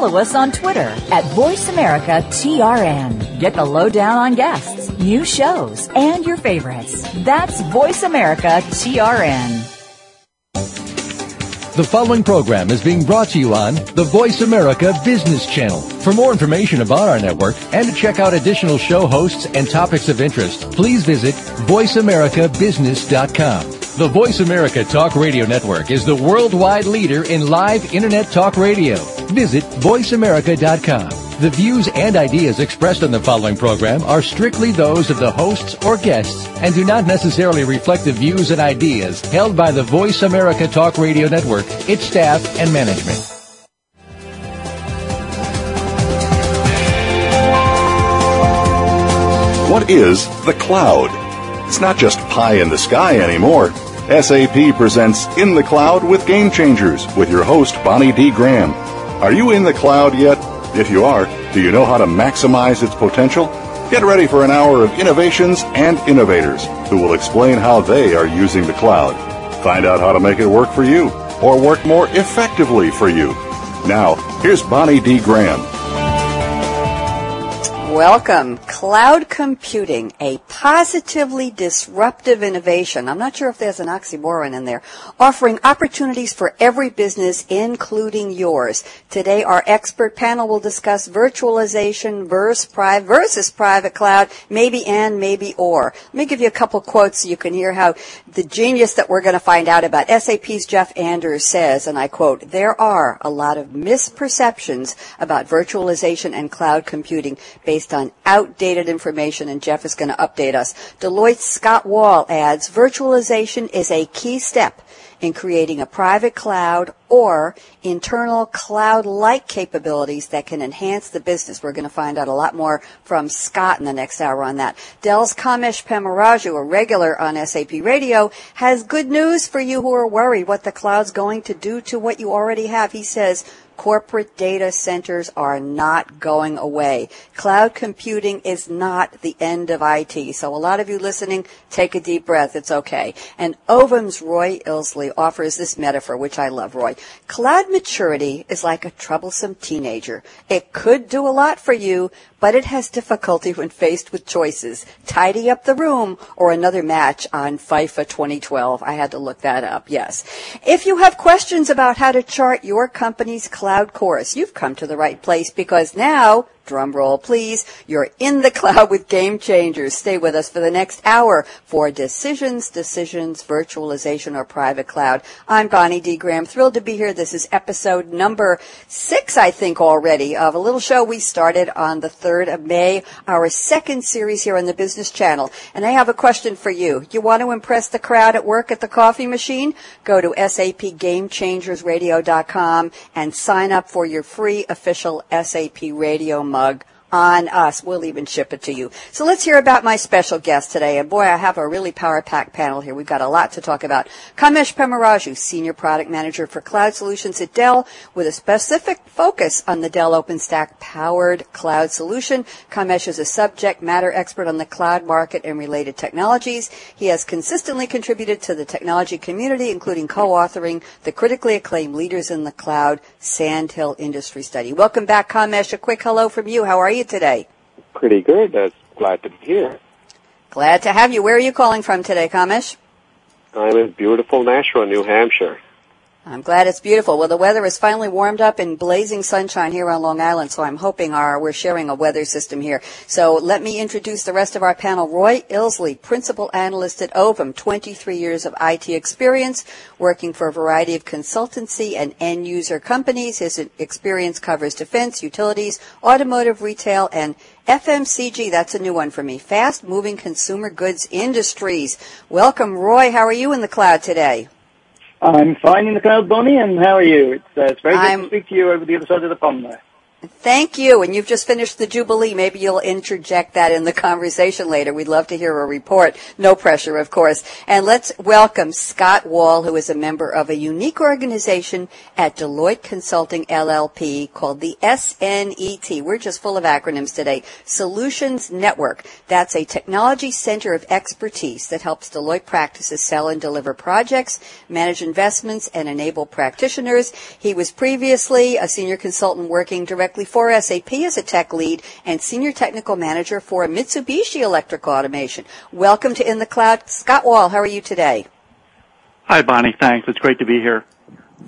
follow us on Twitter at VoiceAmericaTRN. Get the lowdown on guests, new shows, and your favorites. That's VoiceAmericaTRN. The following program is being brought to you on the Voice America Business Channel. For more information about our network and to check out additional show hosts and topics of interest, please visit voiceamericabusiness.com. The Voice America Talk Radio Network is the worldwide leader in live Internet talk radio. Visit voiceamerica.com. The views and ideas expressed on the following program are strictly those of the hosts or guests and do not necessarily reflect the views and ideas held by the Voice America Talk Radio Network, its staff, and management. What is the cloud? It's not just pie in the sky anymore. SAP presents In the Cloud with Game Changers with your host, Bonnie D. Graham. Are you in the cloud yet? If you are, do you know how to maximize its potential? Get ready for an hour of innovations and innovators who will explain how they are using the cloud. Find out how to make it work for you or work more effectively for you. Now, here's Bonnie D. Graham. Welcome. Cloud computing, a positively disruptive innovation. I'm not sure if there's an oxymoron in there. Offering opportunities for every business, including yours. Today, our expert panel will discuss virtualization versus private, cloud, maybe and, maybe or. Let me give you a couple quotes so you can hear how the genius that we're going to find out about. SAP's Jeff Anders says, and I quote, there are a lot of misperceptions about virtualization and cloud computing based based on outdated information, and Jeff is going to update us. Deloitte's Scott Wall adds, virtualization is a key step in creating a private cloud or internal cloud-like capabilities that can enhance the business. We're going to find out a lot more from Scott in the next hour on that. Dell's Kamesh Pemmaraju, a regular on SAP Radio, has good news for you who are worried what the cloud's going to do to what you already have. He says, corporate data centers are not going away. Cloud computing is not the end of IT. So a lot of you listening, take a deep breath. It's okay. And Ovum's Roy Illsley offers this metaphor, which I love, Roy. Cloud maturity is like a troublesome teenager. It could do a lot for you, but it has difficulty when faced with choices. Tidy up the room or another match on FIFA 2012. I had to look that up, yes. If you have questions about how to chart your company's cloud course, you've come to the right place because now Drum roll, please. You're in the cloud with Game Changers. Stay with us for the next hour for decisions, decisions, virtualization, or private cloud. I'm Bonnie D. Graham. Thrilled to be here. This is episode number six, I think, already of a little show we started on the 3rd of May, our second series here on the Business Channel. And I have a question for you. You want to impress the crowd at work at the coffee machine? Go to sapgamechangersradio.com and sign up for your free official SAP radio mug on us. We'll even ship it to you. So let's hear about my special guest today. And boy, I have a really power packed panel here. We've got a lot to talk about. Kamesh Pemmaraju, Senior Product Manager for Cloud Solutions at Dell, with a specific focus on the Dell OpenStack powered cloud solution. Kamesh is a subject matter expert on the cloud market and related technologies. He has consistently contributed to the technology community, including co-authoring the critically acclaimed Leaders in the Cloud Sandhill Industry Study. Welcome back, Kamesh. A quick hello from you. How are you? today? Pretty good. Uh, glad to be here. Glad to have you. Where are you calling from today, Kamesh? I'm in beautiful Nashua, New Hampshire. I'm glad it's beautiful. Well, the weather is finally warmed up in blazing sunshine here on Long Island, so I'm hoping our we're sharing a weather system here. So let me introduce the rest of our panel. Roy Illsley, Principal Analyst at Ovum, 23 years of IT experience, working for a variety of consultancy and end user companies. His experience covers defense, utilities, automotive, retail, and FMCG. That's a new one for me. Fast moving consumer goods industries. Welcome, Roy. How are you in the cloud today? I'm fine in the cloud, Bonnie, and how are you? It's, uh, it's very good I'm, to speak to you over the other side of the pond there. Thank you. And you've just finished the Jubilee. Maybe you'll interject that in the conversation later. We'd love to hear a report. No pressure, of course. And let's welcome Scott Wall, who is a member of a unique organization at Deloitte Consulting LLP called the SNET. We're just full of acronyms today. Solutions Network. That's a technology center of expertise that helps Deloitte practices sell and deliver projects, manage investments, and enable practitioners. He was previously a senior consultant working directly directly for SAP as a tech lead and senior technical manager for Mitsubishi Electric Automation. Welcome to In the Cloud. Scott Wall, how are you today? Hi, Bonnie. Thanks. It's great to be here.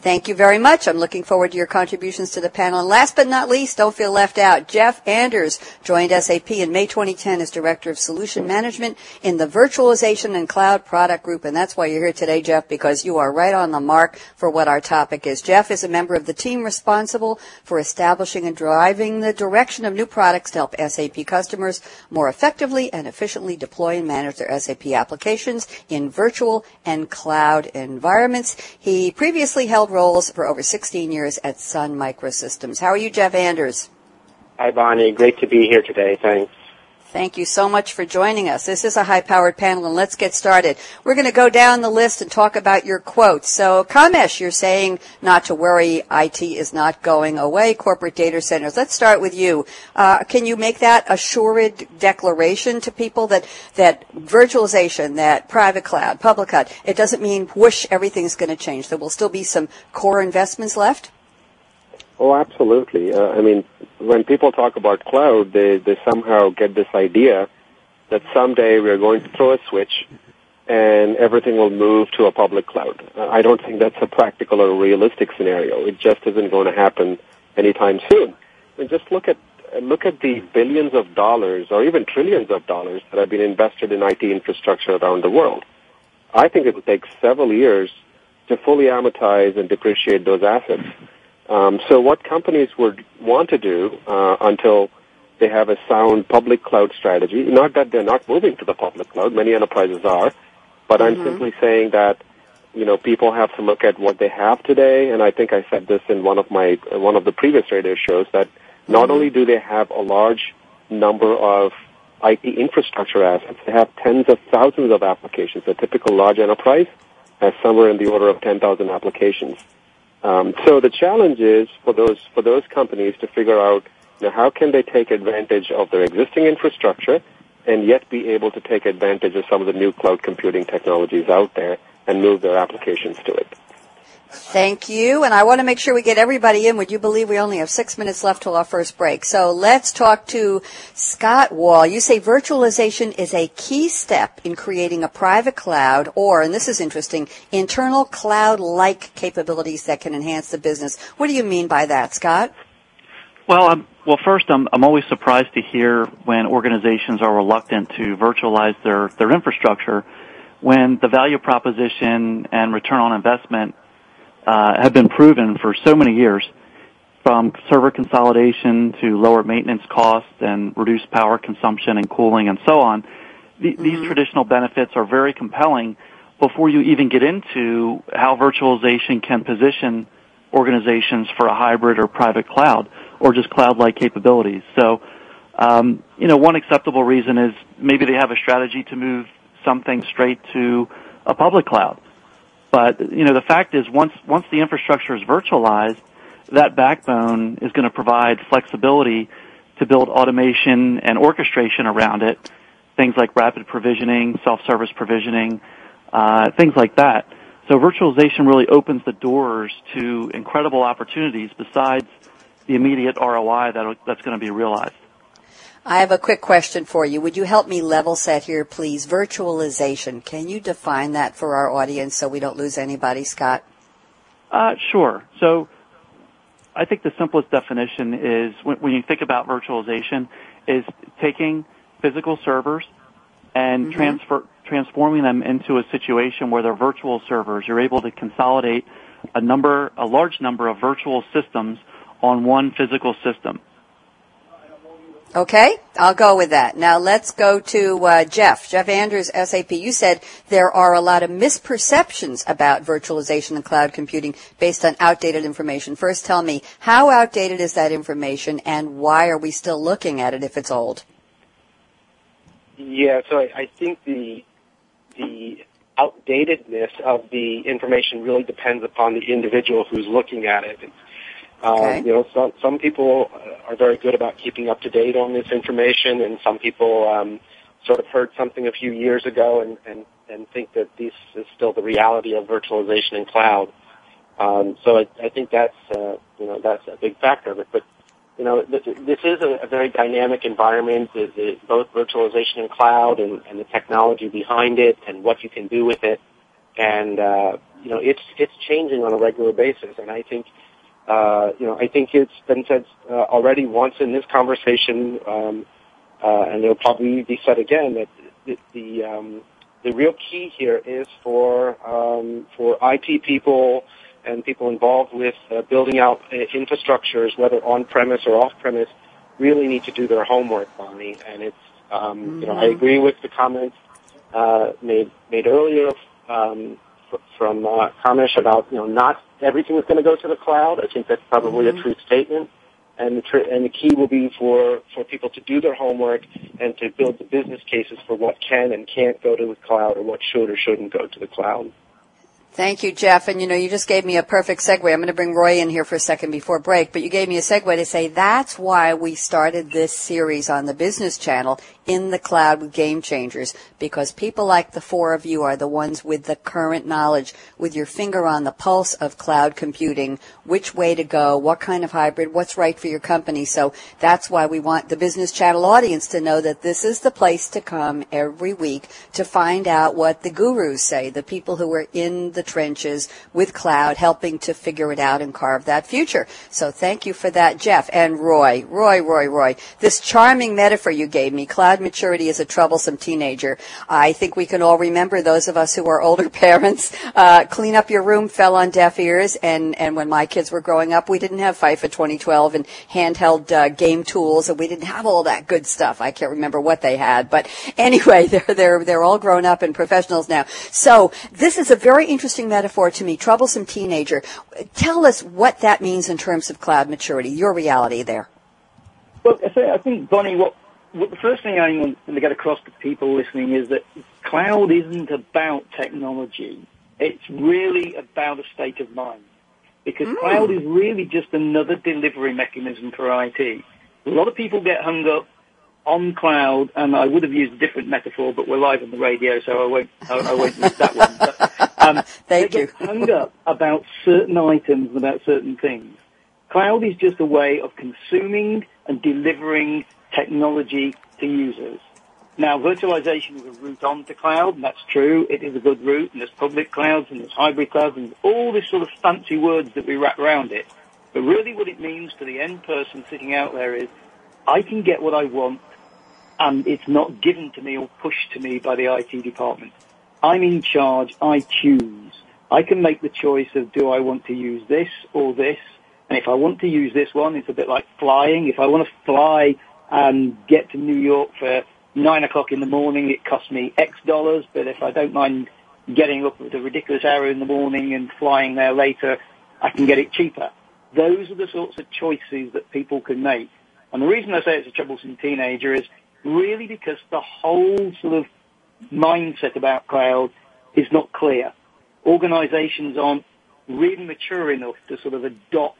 Thank you very much. I'm looking forward to your contributions to the panel. And last but not least, don't feel left out. Jeff Anders joined SAP in May 2010 as Director of Solution Management in the Virtualization and Cloud Product Group. And that's why you're here today, Jeff, because you are right on the mark for what our topic is. Jeff is a member of the team responsible for establishing and driving the direction of new products to help SAP customers more effectively and efficiently deploy and manage their SAP applications in virtual and cloud environments. He previously held roles for over 16 years at Sun Microsystems. How are you, Jeff Anders? Hi, Bonnie. Great to be here today. Thanks. Thank you so much for joining us. This is a high-powered panel, and let's get started. We're going to go down the list and talk about your quotes. So, Kamesh, you're saying not to worry, IT is not going away, corporate data centers. Let's start with you. Uh, can you make that assured declaration to people that, that virtualization, that private cloud, public cloud, it doesn't mean whoosh, everything's going to change. There will still be some core investments left? Oh, absolutely. Uh, I mean, when people talk about cloud, they, they somehow get this idea that someday we're going to throw a switch and everything will move to a public cloud. Uh, I don't think that's a practical or realistic scenario. It just isn't going to happen anytime soon. Mean, just look at look at the billions of dollars or even trillions of dollars that have been invested in IT infrastructure around the world. I think it will take several years to fully amortize and depreciate those assets. Um, so what companies would want to do uh, until they have a sound public cloud strategy, not that they're not moving to the public cloud, many enterprises are, but mm-hmm. I'm simply saying that you know people have to look at what they have today, and I think I said this in one of my one of the previous radio shows that not mm-hmm. only do they have a large number of IT infrastructure assets, they have tens of thousands of applications. A typical large enterprise has somewhere in the order of 10,000 applications. Um, so the challenge is for those for those companies to figure out you know, how can they take advantage of their existing infrastructure and yet be able to take advantage of some of the new cloud computing technologies out there and move their applications to it. Thank you. And I want to make sure we get everybody in. Would you believe we only have six minutes left till our first break? So let's talk to Scott Wall. You say virtualization is a key step in creating a private cloud or, and this is interesting, internal cloud-like capabilities that can enhance the business. What do you mean by that, Scott? Well, well, first, I'm, I'm always surprised to hear when organizations are reluctant to virtualize their, their infrastructure when the value proposition and return on investment have been proven for so many years, from server consolidation to lower maintenance costs and reduced power consumption and cooling and so on. The, mm-hmm. These traditional benefits are very compelling before you even get into how virtualization can position organizations for a hybrid or private cloud or just cloud-like capabilities. So, um, you know, one acceptable reason is maybe they have a strategy to move something straight to a public cloud. But you know, the fact is, once once the infrastructure is virtualized, that backbone is going to provide flexibility to build automation and orchestration around it. Things like rapid provisioning, self-service provisioning, uh, things like that. So virtualization really opens the doors to incredible opportunities besides the immediate ROI that, that's going to be realized. I have a quick question for you. Would you help me level set here, please? Virtualization. Can you define that for our audience so we don't lose anybody, Scott? Uh, sure. So I think the simplest definition is when, when, you think about virtualization is taking physical servers and mm-hmm. transfer, transforming them into a situation where they're virtual servers. You're able to consolidate a number, a large number of virtual systems on one physical system. Okay, I'll go with that. Now let's go to uh, Jeff. Jeff Andrews, SAP. You said there are a lot of misperceptions about virtualization and cloud computing based on outdated information. First, tell me how outdated is that information, and why are we still looking at it if it's old? Yeah, so I, I think the the outdatedness of the information really depends upon the individual who's looking at it. Um, okay. you know, some some people are very good about keeping up to date on this information, and some people um, sort of heard something a few years ago and and and think that this is still the reality of virtualization and cloud. Um, so I, I think that's uh, you know that's a big factor of it. But you know, this, this is a, a very dynamic environment, the, the, both virtualization and cloud and, and the technology behind it and what you can do with it. And, uh, you know, it's, it's changing on a regular basis. And I think, uh, you know, I think it's been said uh, already once in this conversation, um, uh, and it'll probably be said again that the, the, um, the real key here is for, um, for IT people, and people involved with uh, building out uh, infrastructures, whether on premise or off premise, really need to do their homework, Bonnie. And it's, um, mm-hmm. you know, I mm-hmm. agree with the comments uh, made made earlier um, from uh, about you know not everything is going to go to the cloud. I think that's probably mm-hmm. a true statement. And the, tr- and the key will be for, for people to do their homework and to build the business cases for what can and can't go to the cloud or what should or shouldn't go to the cloud. Thank you, Jeff. And you know, you just gave me a perfect segue. I'm going to bring Roy in here for a second before break, but you gave me a segue to say that's why we started this series on the business channel in the cloud with game changers because people like the four of you are the ones with the current knowledge, with your finger on the pulse of cloud computing, which way to go, what kind of hybrid, what's right for your company. So that's why we want the business channel audience to know that this is the place to come every week to find out what the gurus say, the people who are in the trenches with cloud helping to figure it out and carve that future. So thank you for that, Jeff and Roy. Roy, Roy, Roy. This charming metaphor you gave me, cloud maturity is a troublesome teenager. I think we can all remember those of us who are older parents. Uh, clean up your room fell on deaf ears, and and when my kids were growing up, we didn't have FIFA 2012 and handheld uh, game tools, and we didn't have all that good stuff. I can't remember what they had, but anyway, they're they're they're all grown up and professionals now. So this is a very interesting metaphor to me. Troublesome teenager. Tell us what that means in terms of cloud maturity. Your reality there. Well, I think Bonnie, what well, the first thing I want to get across to people listening is that cloud isn't about technology. It's really about a state of mind. Because mm. cloud is really just another delivery mechanism for IT. A lot of people get hung up on cloud, and I would have used a different metaphor, but we're live on the radio, so I won't, I, I won't use that one. But, um, Thank they you. get hung up about certain items and about certain things. Cloud is just a way of consuming and delivering technology to users. Now, virtualization is a route onto cloud, and that's true. It is a good route, and there's public clouds, and there's hybrid clouds, and all this sort of fancy words that we wrap around it. But really what it means to the end person sitting out there is, I can get what I want, and it's not given to me or pushed to me by the IT department. I'm in charge. I choose. I can make the choice of do I want to use this or this, and if I want to use this one, it's a bit like flying. If I want to fly and get to New York for nine o'clock in the morning, it costs me X dollars. But if I don't mind getting up at a ridiculous hour in the morning and flying there later, I can get it cheaper. Those are the sorts of choices that people can make. And the reason I say it's a troublesome teenager is really because the whole sort of mindset about cloud is not clear. Organizations aren't really mature enough to sort of adopt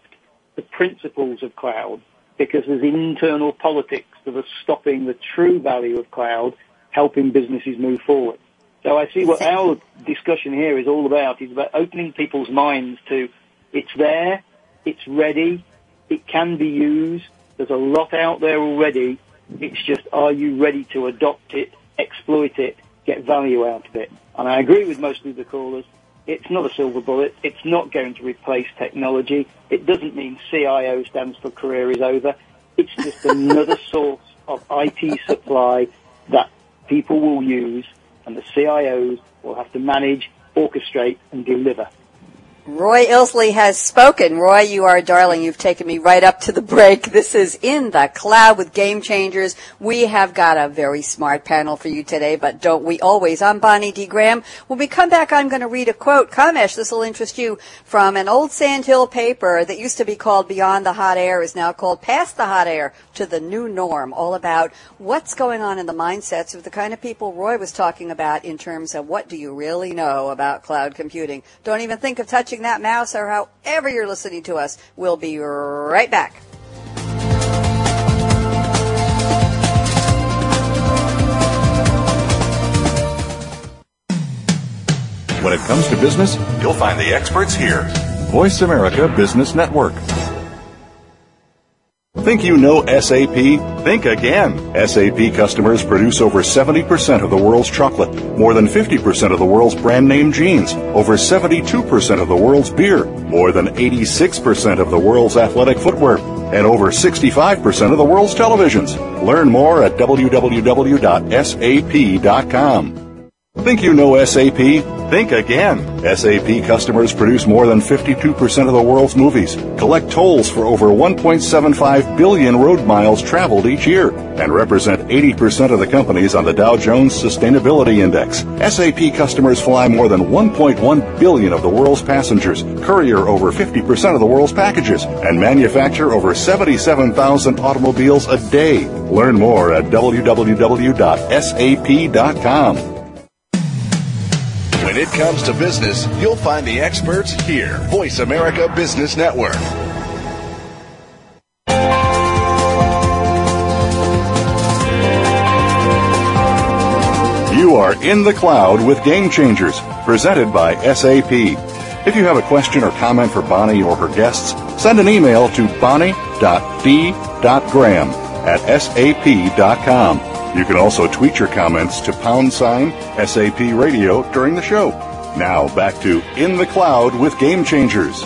the principles of cloud because there's internal politics that are stopping the true value of cloud helping businesses move forward. So I see what our discussion here is all about is about opening people's minds to it's there, it's ready, it can be used, there's a lot out there already, it's just are you ready to adopt it, exploit it, get value out of it? And I agree with most of the callers, it's not a silver bullet. It's not going to replace technology. It doesn't mean CIO stands for career is over. It's just another source of IT supply that people will use and the CIOs will have to manage, orchestrate and deliver. Roy Illsley has spoken. Roy, you are a darling. You've taken me right up to the break. This is In the Cloud with Game Changers. We have got a very smart panel for you today, but don't we always? I'm Bonnie D. Graham. When we come back, I'm going to read a quote. Kamesh, this will interest you, from an old Sandhill paper that used to be called Beyond the Hot Air, is now called Past the Hot Air to the New Norm, all about what's going on in the mindsets of the kind of people Roy was talking about in terms of what do you really know about cloud computing. Don't even think of touching that mouse or however you're listening to us. We'll be right back. When it comes to business, you'll find the experts here. Voice America Business Network. Think you know SAP? Think again. SAP customers produce over 70% of the world's chocolate, more than 50% of the world's brand name jeans, over 72% of the world's beer, more than 86% of the world's athletic footwear, and over 65% of the world's televisions. Learn more at www.sap.com. Think you know SAP? Think again. SAP customers produce more than 52% of the world's movies, collect tolls for over 1.75 billion road miles traveled each year, and represent 80% of the companies on the Dow Jones Sustainability Index. SAP customers fly more than 1.1 billion of the world's passengers, courier over 50% of the world's packages, and manufacture over 77,000 automobiles a day. Learn more at www.sap.com. When it comes to business, you'll find the experts here. Voice America Business Network. You are in the cloud with Game Changers, presented by SAP. If you have a question or comment for Bonnie or her guests, send an email to bonnie.d.graham at sap.com. You can also tweet your comments to pound sign SAP Radio during the show. Now back to In the Cloud with Game Changers.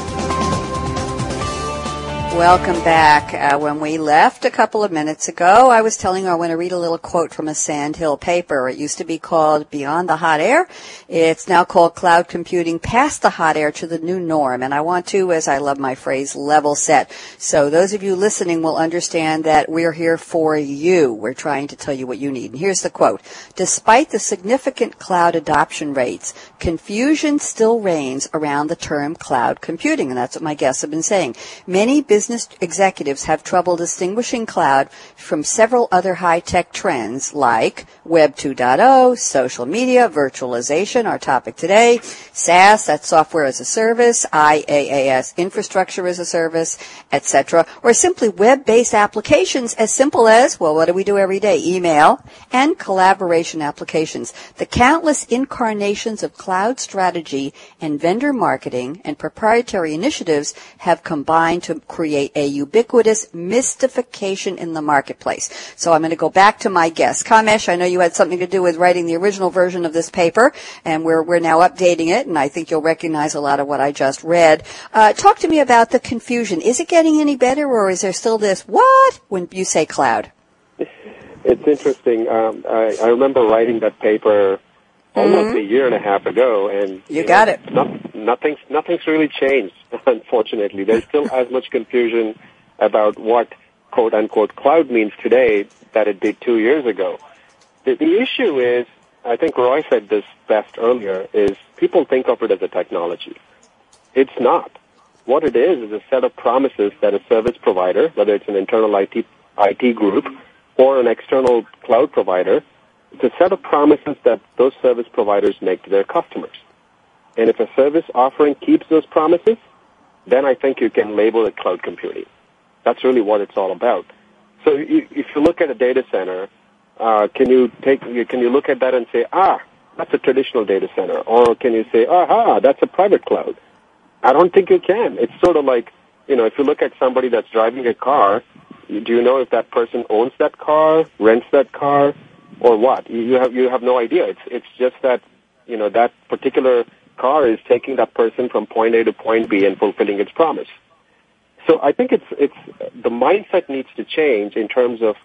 Welcome back. Uh, when we left a couple of minutes ago, I was telling you I want to read a little quote from a Sandhill paper. It used to be called Beyond the Hot Air. It's now called Cloud Computing Past the Hot Air to the New Norm. And I want to, as I love my phrase, level set. So those of you listening will understand that we're here for you. We're trying to tell you what you need. And here's the quote. Despite the significant cloud adoption rates, confusion still reigns around the term cloud computing. And that's what my guests have been saying. Many business business executives have trouble distinguishing cloud from several other high-tech trends like Web 2.0, social media, virtualization, our topic today, SaaS, that's software as a service, IaaS, infrastructure as a service, etc., or simply web-based applications as simple as, well, what do we do every day? Email and collaboration applications. The countless incarnations of cloud strategy and vendor marketing and proprietary initiatives have combined to create create a ubiquitous mystification in the marketplace. So I'm going to go back to my guest. Kamesh, I know you had something to do with writing the original version of this paper, and we're, we're now updating it, and I think you'll recognize a lot of what I just read. Uh, talk to me about the confusion. Is it getting any better, or is there still this, what, when you say cloud? It's interesting. Um, I, I remember writing that paper almost mm-hmm. a year and a half ago, and you, you got know, it. Not, nothing's nothing's really changed. Unfortunately, there's still as much confusion about what quote unquote cloud means today that it did two years ago. The, the issue is, I think Roy said this best earlier, is people think of it as a technology. It's not. What it is is a set of promises that a service provider, whether it's an internal IT, IT group or an external cloud provider, it's a set of promises that those service providers make to their customers. And if a service offering keeps those promises, then I think you can label it cloud computing. That's really what it's all about. So if you look at a data center, uh, can you take can you look at that and say, ah, that's a traditional data center, or can you say, aha, that's a private cloud? I don't think you can. It's sort of like, you know, if you look at somebody that's driving a car, do you know if that person owns that car, rents that car, or what? You have you have no idea. It's it's just that you know that particular car is taking that person from point A to point B and fulfilling its promise. So I think it's it's the mindset needs to change in terms of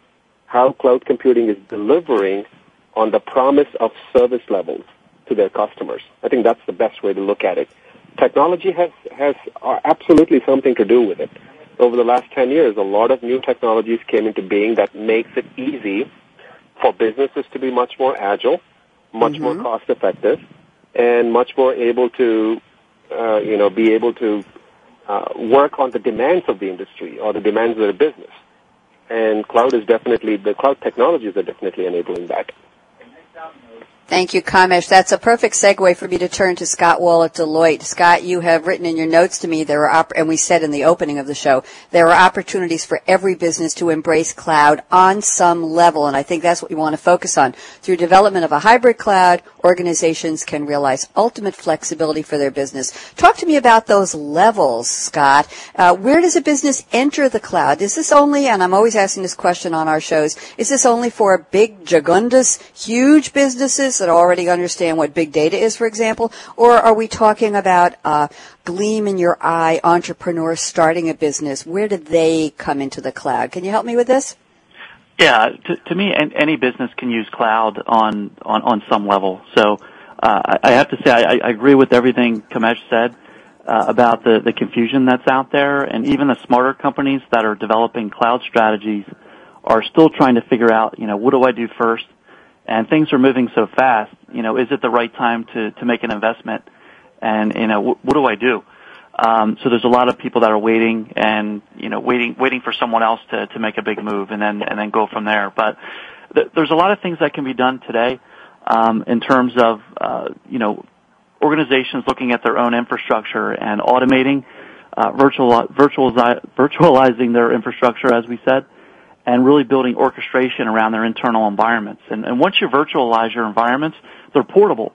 how cloud computing is delivering on the promise of service levels to their customers. I think that's the best way to look at it. technology has has uh, absolutely something to do with it. Over the last 10 years, a lot of new technologies came into being that makes it easy for businesses to be much more agile, much mm-hmm. more cost effective, and much more able to, uh, you know, be able to uh, work on the demands of the industry or the demands of the business. And cloud is definitely, the cloud technologies are definitely enabling that. Thank you, Kamesh. That's a perfect segue for me to turn to Scott Wall at Deloitte. Scott, you have written in your notes to me there are, op- and we said in the opening of the show, there are opportunities for every business to embrace cloud on some level, and I think that's what we want to focus on. Through development of a hybrid cloud, organizations can realize ultimate flexibility for their business. Talk to me about those levels, Scott. Uh, where does a business enter the cloud? Is this only, and I'm always asking this question on our shows, is this only for big, jagundus, huge businesses? That already understand what big data is, for example? Or are we talking about a gleam in your eye entrepreneurs starting a business? Where do they come into the cloud? Can you help me with this? Yeah, to, to me, any business can use cloud on on, on some level. So uh, I have to say I, I agree with everything Kamesh said uh, about the the confusion that's out there, and even the smarter companies that are developing cloud strategies are still trying to figure out, you know, what do I do first? And things are moving so fast. You know, is it the right time to to make an investment? And you know, wh- what do I do? Um, so there's a lot of people that are waiting and you know waiting waiting for someone else to to make a big move and then and then go from there. But th- there's a lot of things that can be done today um, in terms of uh, you know organizations looking at their own infrastructure and automating, uh, virtual virtualiz- virtualizing their infrastructure, as we said and really building orchestration around their internal environments. And, and once you virtualize your environments, they're portable.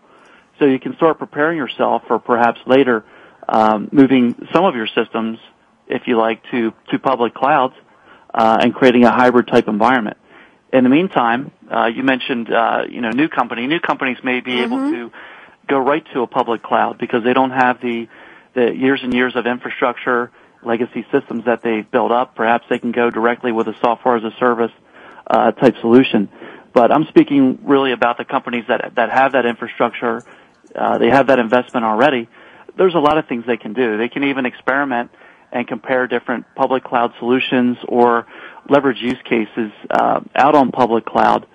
So you can start preparing yourself for perhaps later um, moving some of your systems, if you like, to, to public clouds uh, and creating a hybrid type environment. In the meantime, uh, you mentioned uh, you know new company. New companies may be mm-hmm. able to go right to a public cloud because they don't have the the years and years of infrastructure legacy systems that they've built up. Perhaps they can go directly with a software as a service uh, type solution. But I'm speaking really about the companies that that have that infrastructure. Uh, they have that investment already. There's a lot of things they can do. They can even experiment and compare different public cloud solutions or leverage use cases uh, out on public cloud,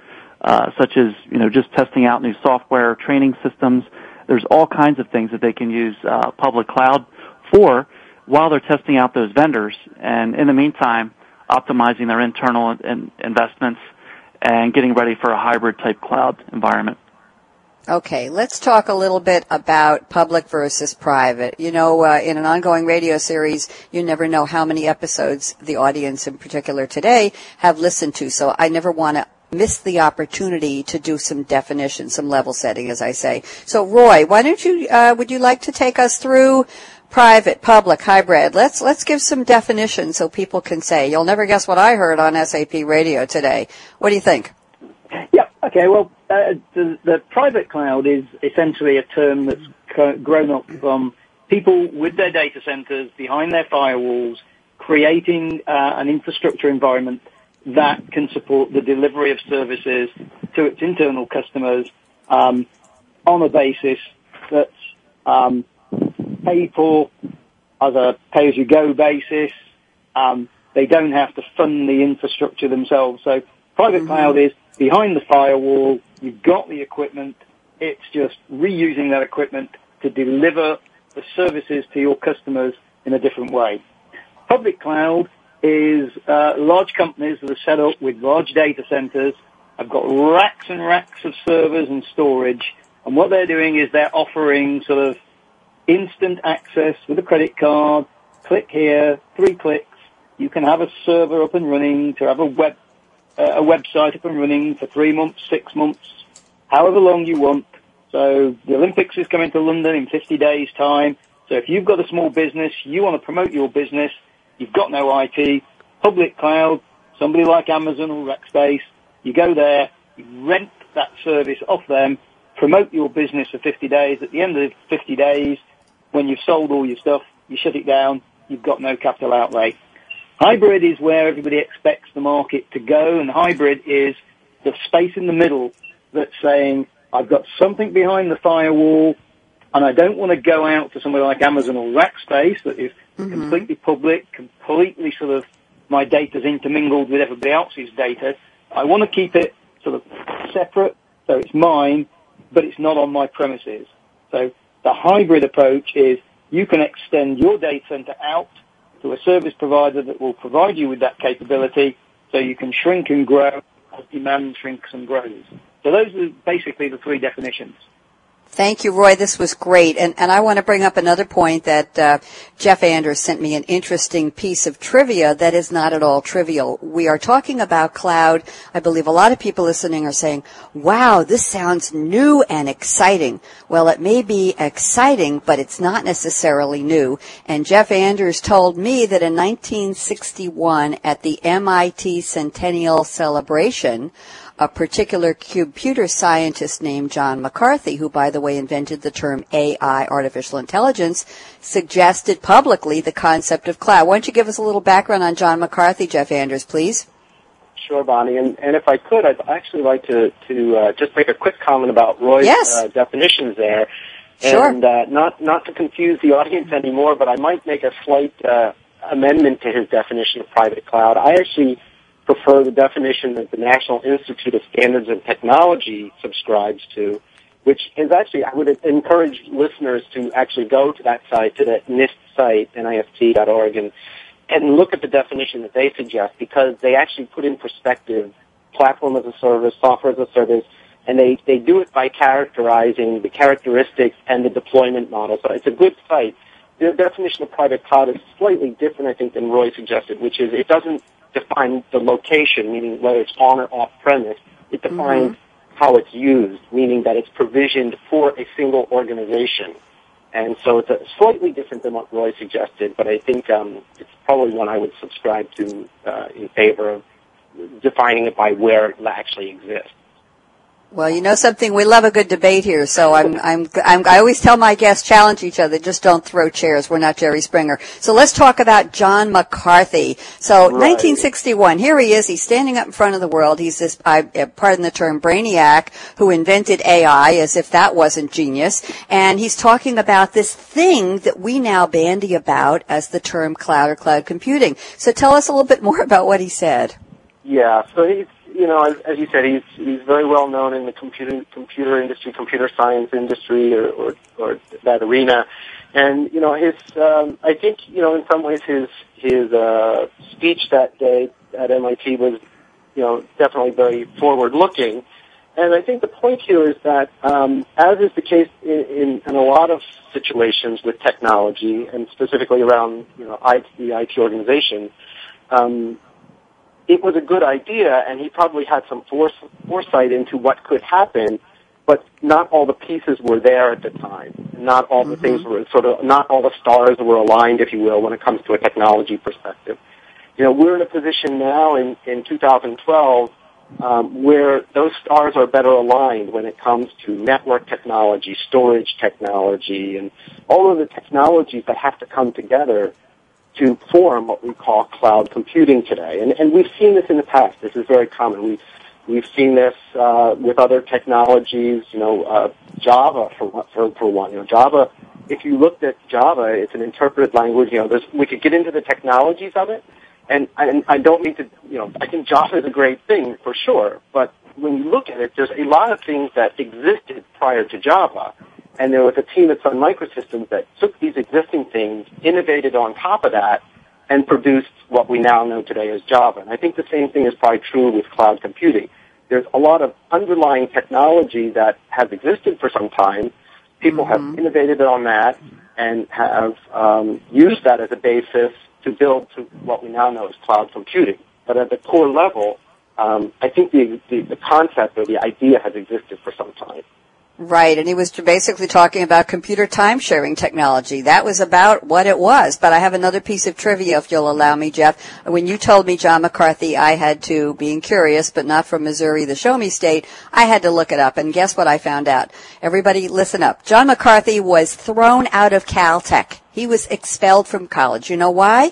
uh, such as you know just testing out new software, training systems. There's all kinds of things that they can use uh, public cloud for while they're testing out those vendors, and in the meantime, optimizing their internal in- investments and getting ready for a hybrid type cloud environment. Okay, let's talk a little bit about public versus private. You know, uh, in an ongoing radio series, you never know how many episodes the audience, in particular today, have listened to. So I never want to miss the opportunity to do some definition, some level setting, as I say. So, Roy, why don't you? Uh, would you like to take us through private, public, hybrid. Let's let's give some definitions so people can say. You'll never guess what I heard on SAP radio today. What do you think? Yeah. Okay. Well, uh, the, the, private cloud is essentially a term that's grown up from people with their data centers behind their firewalls, creating uh, an infrastructure environment that can support the delivery of services to its internal customers um, on a basis that's um, people as a pay-as-you-go basis. Um, they don't have to fund the infrastructure themselves. So private mm-hmm. cloud is behind the firewall. You've got the equipment. It's just reusing that equipment to deliver the services to your customers in a different way. Public cloud is uh, large companies that are set up with large data centers, I've got racks and racks of servers and storage, and what they're doing is they're offering sort of instant access with a credit card. Click here, three clicks. You can have a server up and running to have a web uh, a website up and running for three months, six months, however long you want. So the Olympics is coming to London in 50 days time. So if you've got a small business, you want to promote your business, you've got no IT, public cloud, somebody like Amazon or Rackspace, you go there, you rent that service off them, promote your business for 50 days. At the end of the 50 days, when you've sold all your stuff, you shut it down, you've got no capital outlay. Hybrid is where everybody expects the market to go, and hybrid is the space in the middle that's saying, I've got something behind the firewall, and I don't want to go out to somewhere like Amazon or Rackspace that is Mm-hmm. completely public, completely sort of my data's intermingled with everybody else's data. I want to keep it sort of separate, so it's mine, but it's not on my premises. So the hybrid approach is you can extend your data center out to a service provider that will provide you with that capability so you can shrink and grow as demand shrinks and grows. So those are basically the three definitions. Thank you, Roy. This was great. And, and I want to bring up another point that uh, Jeff Anders sent me an interesting piece of trivia that is not at all trivial. We are talking about cloud. I believe a lot of people listening are saying, wow, this sounds new and exciting. Well, it may be exciting, but it's not necessarily new. And Jeff Anders told me that in 1961 at the MIT Centennial Celebration, a particular computer scientist named John McCarthy, who by the way invented the term AI, artificial intelligence, suggested publicly the concept of cloud. Why don't you give us a little background on John McCarthy, Jeff Anders, please? Sure, Bonnie. And, and if I could, I'd actually like to, to uh, just make a quick comment about Roy's Yes. uh, definitions there. Sure. And uh, not, not to confuse the audience anymore, but I might make a slight uh, amendment to his definition of private cloud. I actually prefer the definition that the National Institute of Standards and Technology subscribes to, which is actually, I would encourage listeners to actually go to that site, to the NIST site, NIST.org, and, and look at the definition that they suggest because they actually put in perspective platform as a service, software as a service, and they, they do it by characterizing the characteristics and the deployment model. So it's a good site. The definition of private cloud is slightly different, I think, than Roy suggested, which is it doesn't define the location, meaning whether it's on or off premise. It defines how it's used, meaning that it's provisioned for a single organization. And so it's a slightly different than what Roy suggested, but I think um, it's probably one I would subscribe to uh, in favor of defining it by where it actually exists. Well, you know something, we love a good debate here, so I'm, I'm, I'm, I always tell my guests challenge each other, just don't throw chairs. We're not Jerry Springer. So let's talk about John McCarthy. So 1961, here he is, he's standing up in front of the world. He's this, I, uh, pardon the term, brainiac who invented AI as if that wasn't genius. And he's talking about this thing that we now bandy about as the term cloud or cloud computing. So tell us a little bit more about what he said. Yeah, so he's you know as, as you said he's he's very well known in the computer computer industry, computer science industry, or or, or that arena, and you know his um, I think you know in some ways his his uh, speech that day at MIT was you know definitely very forward looking. And I think the point here is that, um, as is the case in, in, in a lot of situations with technology, and specifically around you know IT, the IT organization, um, it was a good idea, and he probably had some force, foresight into what could happen, but not all the pieces were there at the time. Not all the things were sort of, not all the stars were aligned, if you will, when it comes to a technology perspective. You know, we're in a position now in, in 2012 um, where those stars are better aligned when it comes to network technology, storage technology, and all of the technologies that have to come together to form what we call cloud computing today. And, and we've seen this in the past. This is very common. We've, we've seen this uh, with other technologies, you know, uh, Java for, for, for one. You know, Java, if you looked at Java, it's an interpreted language. You know, we could get into the technologies of it. And, and I don't mean to, you know, I think Java is a great thing for sure. But when you look at it, there's a lot of things that existed prior to Java and there was a team at Sun Microsystems that took these existing things, innovated on top of that, and produced what we now know today as Java. And I think the same thing is probably true with cloud computing. There's a lot of underlying technology that has existed for some time. People have innovated on that and have um, used that as a basis to build to what we now know as cloud computing. But at the core level, um, I think the, the, the concept or the idea has existed for some time. Right, and he was basically talking about computer time sharing technology. That was about what it was. But I have another piece of trivia, if you'll allow me, Jeff. When you told me John McCarthy, I had to, being curious, but not from Missouri, the show me state, I had to look it up. And guess what I found out? Everybody listen up. John McCarthy was thrown out of Caltech. He was expelled from college. You know why?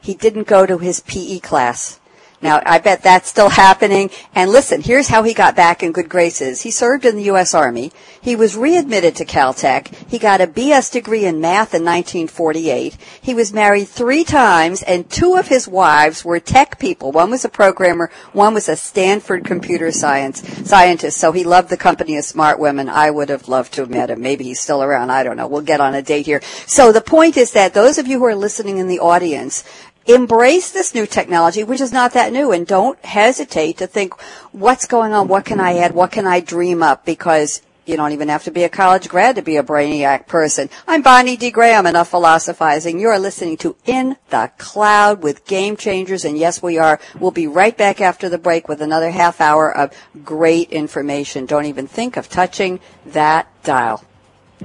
He didn't go to his PE class. Now, I bet that's still happening. And listen, here's how he got back in good graces. He served in the U.S. Army. He was readmitted to Caltech. He got a BS degree in math in 1948. He was married three times, and two of his wives were tech people. One was a programmer, one was a Stanford computer science scientist. So he loved the company of smart women. I would have loved to have met him. Maybe he's still around. I don't know. We'll get on a date here. So the point is that those of you who are listening in the audience, embrace this new technology, which is not that new, and don't hesitate to think, what's going on? What can I add? What can I dream up? Because you don't even have to be a college grad to be a brainiac person. I'm Bonnie D. Graham, enough philosophizing. You're listening to In the Cloud with Game Changers, and yes, we are. We'll be right back after the break with another half hour of great information. Don't even think of touching that dial.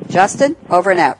Justin, over and out.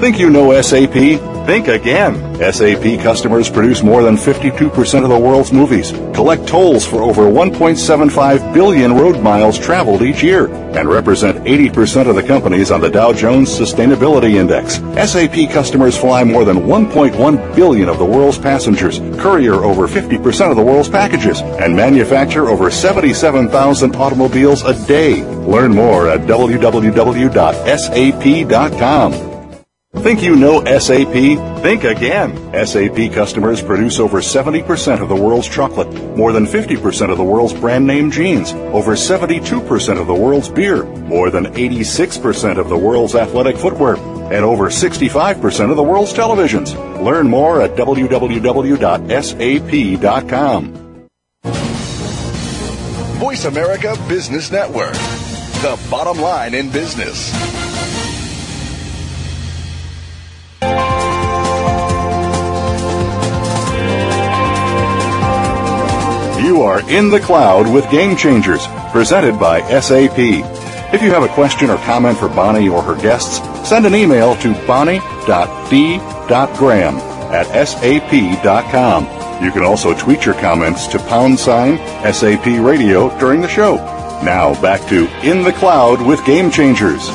Think you know SAP? Think again. SAP customers produce more than 52% of the world's movies, collect tolls for over 1.75 billion road miles traveled each year, and represent 80% of the companies on the Dow Jones Sustainability Index. SAP customers fly more than 1.1 billion of the world's passengers, courier over 50% of the world's packages, and manufacture over 77,000 automobiles a day. Learn more at www.sap.com. Think you know SAP? Think again. SAP customers produce over 70% of the world's chocolate, more than 50% of the world's brand name jeans, over 72% of the world's beer, more than 86% of the world's athletic footwear, and over 65% of the world's televisions. Learn more at www.sap.com. Voice America Business Network, the bottom line in business. You are in the cloud with Game Changers, presented by SAP. If you have a question or comment for Bonnie or her guests, send an email to bonnie.d.graham at sap.com. You can also tweet your comments to pound sign SAP radio during the show. Now back to In the Cloud with Game Changers.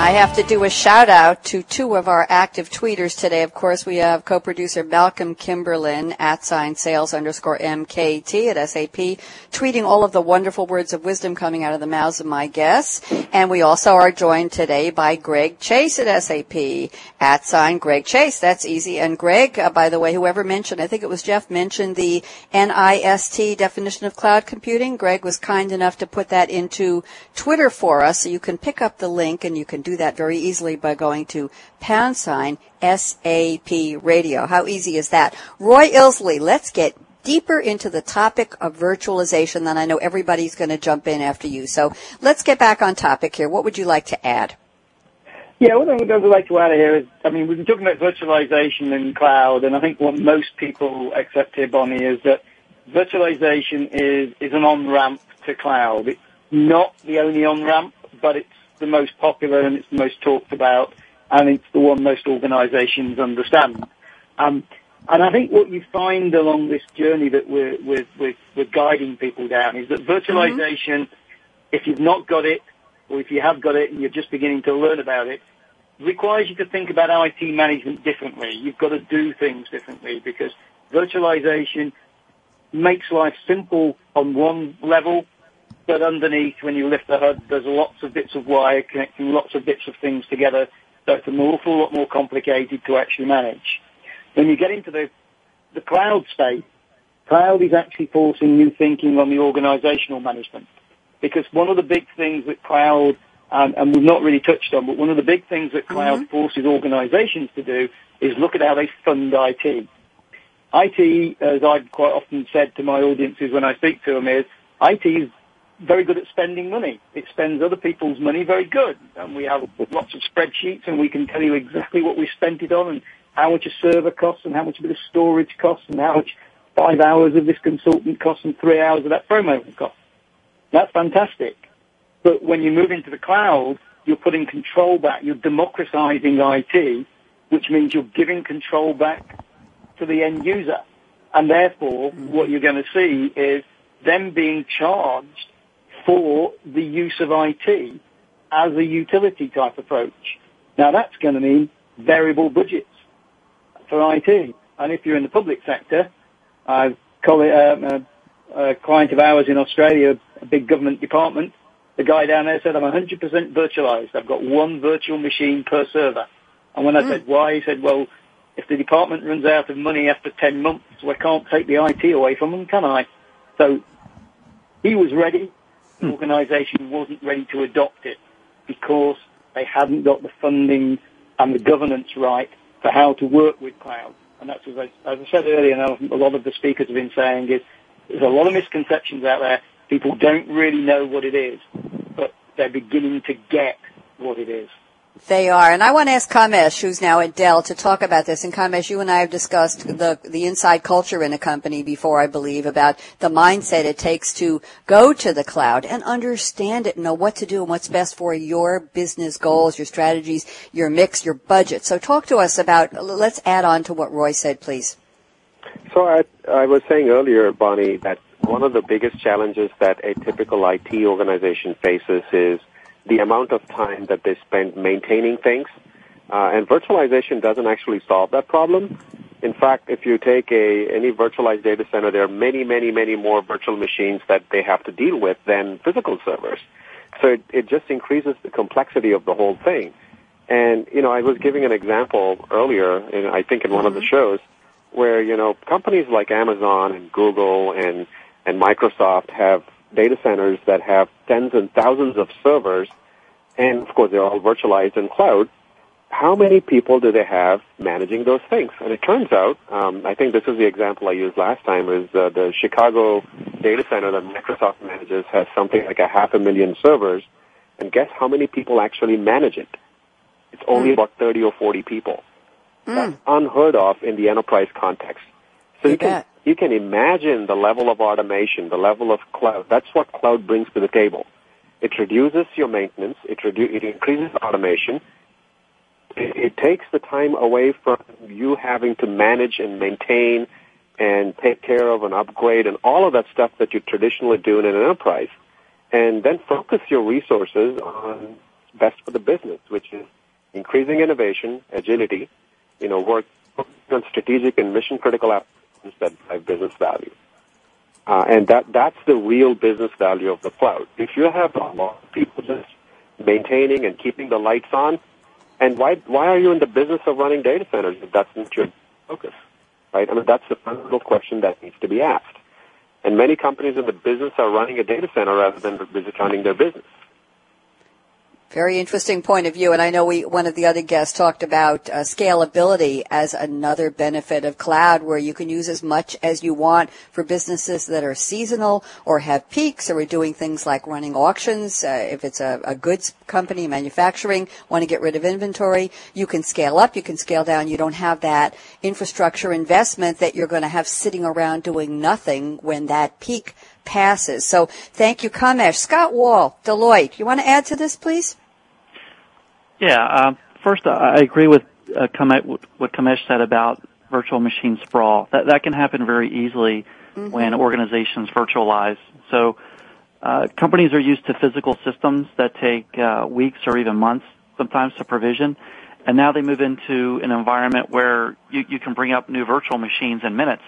I have to do a shout out to two of our active tweeters today. Of course, we have co-producer Malcolm Kimberlin at sign sales underscore MKT at SAP, tweeting all of the wonderful words of wisdom coming out of the mouths of my guests. And we also are joined today by Greg Chase at SAP at sign Greg Chase. That's easy. And Greg, uh, by the way, whoever mentioned, I think it was Jeff mentioned the NIST definition of cloud computing. Greg was kind enough to put that into Twitter for us, so you can pick up the link and you can do that very easily by going to pound sign SAP radio. How easy is that? Roy Illsley, let's get deeper into the topic of virtualization. Then I know everybody's going to jump in after you. So let's get back on topic here. What would you like to add? Yeah, what I would like to add here is, I mean, we've been talking about virtualization and cloud, and I think what most people accept here, Bonnie, is that virtualization is, is an on-ramp to cloud. It's not the only on-ramp, but it's the most popular and it's the most talked about, and it's the one most organisations understand. Um, and I think what you find along this journey that we're, we're, we're, we're guiding people down is that virtualization, mm-hmm. if you've not got it, or if you have got it and you're just beginning to learn about it, requires you to think about IT management differently. You've got to do things differently because virtualization makes life simple on one level but underneath, when you lift the hood, there's lots of bits of wire connecting lots of bits of things together. So it's an awful lot more complicated to actually manage. When you get into the, the cloud space, cloud is actually forcing new thinking on the organizational management. Because one of the big things that cloud, um, and we've not really touched on, but one of the big things that cloud mm-hmm. forces organizations to do is look at how they fund IT. IT, as I've quite often said to my audiences when I speak to them, is IT is very good at spending money. It spends other people's money very good. And we have lots of spreadsheets and we can tell you exactly what we spent it on and how much a server costs and how much a bit of storage costs and how much five hours of this consultant costs and three hours of that promo costs. That's fantastic. But when you move into the cloud, you're putting control back. You're democratizing IT, which means you're giving control back to the end user. And therefore, mm-hmm. what you're going to see is them being charged for the use of IT as a utility type approach. Now that's going to mean variable budgets for IT. And if you're in the public sector, I've call it um, a, a client of ours in Australia, a big government department. The guy down there said, I'm 100% virtualized. I've got one virtual machine per server. And when I mm. said why, he said, well, if the department runs out of money after 10 months, I can't take the IT away from them, can I? So he was ready. Organisation wasn't ready to adopt it because they hadn't got the funding and the governance right for how to work with cloud. And that's as I, as I said earlier, and a lot of the speakers have been saying is there's a lot of misconceptions out there. People don't really know what it is, but they're beginning to get what it is. They are. And I want to ask Kamesh, who's now at Dell, to talk about this. And Kamesh, you and I have discussed the, the inside culture in a company before, I believe, about the mindset it takes to go to the cloud and understand it and know what to do and what's best for your business goals, your strategies, your mix, your budget. So talk to us about, let's add on to what Roy said, please. So I, I was saying earlier, Bonnie, that one of the biggest challenges that a typical IT organization faces is the amount of time that they spend maintaining things. Uh, and virtualization doesn't actually solve that problem. In fact, if you take a any virtualized data center, there are many, many, many more virtual machines that they have to deal with than physical servers. So it, it just increases the complexity of the whole thing. And you know, I was giving an example earlier, in, I think in one mm-hmm. of the mm-hmm. shows, where you know companies like Amazon and Google and and Microsoft have data centers that have tens and thousands of servers, and of course they're all virtualized in cloud. How many people do they have managing those things? And it turns out, um, I think this is the example I used last time, is uh, the Chicago data center that Microsoft manages has something like a half a million servers, and guess how many people actually manage it? It's only mm. about 30 or 40 people. Mm. That's unheard of in the enterprise context. So you, you can you can imagine the level of automation, the level of cloud. That's what cloud brings to the table. It reduces your maintenance. It, redu- it increases automation. It, it takes the time away from you having to manage and maintain and take care of and upgrade and all of that stuff that you traditionally do in an enterprise. And then focus your resources on best for the business, which is increasing innovation, agility, you know, work on strategic and mission critical applications that drive business value. Uh, and that, that's the real business value of the cloud. If you have a lot of people just maintaining and keeping the lights on, and why, why are you in the business of running data centers if that's not your focus? Right? I mean, that's the fundamental question that needs to be asked. And many companies in the business are running a data center rather than running their business. Very interesting point of view, and I know we one of the other guests talked about uh, scalability as another benefit of cloud, where you can use as much as you want for businesses that are seasonal or have peaks, or are doing things like running auctions. Uh, if it's a, a goods company, manufacturing, want to get rid of inventory, you can scale up, you can scale down. You don't have that infrastructure investment that you're going to have sitting around doing nothing when that peak passes. So thank you, Kamesh. Scott Wall, Deloitte. You want to add to this, please? Yeah. Uh, first, I agree with uh, what Kamesh said about virtual machine sprawl. That that can happen very easily mm-hmm. when organizations virtualize. So uh, companies are used to physical systems that take uh, weeks or even months sometimes to provision, and now they move into an environment where you, you can bring up new virtual machines in minutes.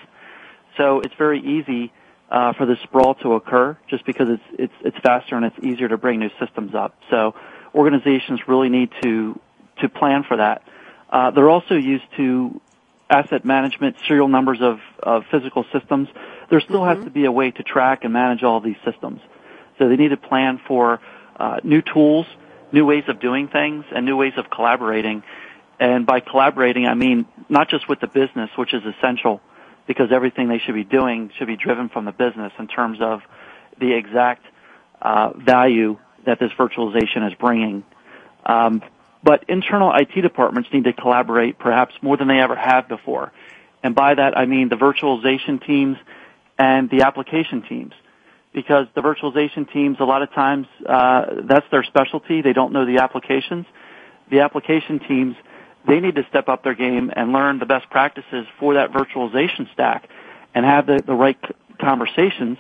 So it's very easy uh, for the sprawl to occur just because it's it's it's faster and it's easier to bring new systems up. So organizations really need to to plan for that. Uh, they're also used to asset management, serial numbers of, of physical systems. There still mm-hmm. has to be a way to track and manage all these systems. So they need to plan for uh, new tools, new ways of doing things, and new ways of collaborating. And by collaborating, I mean not just with the business, which is essential, because everything they should be doing should be driven from the business in terms of the exact uh, value that this virtualization is bringing. Um, but internal IT departments need to collaborate perhaps more than they ever have before. And by that I mean the virtualization teams and the application teams. Because the virtualization teams, a lot of times, uh, that's their specialty. They don't know the applications. The application teams, they need to step up their game and learn the best practices for that virtualization stack and have the, the right conversations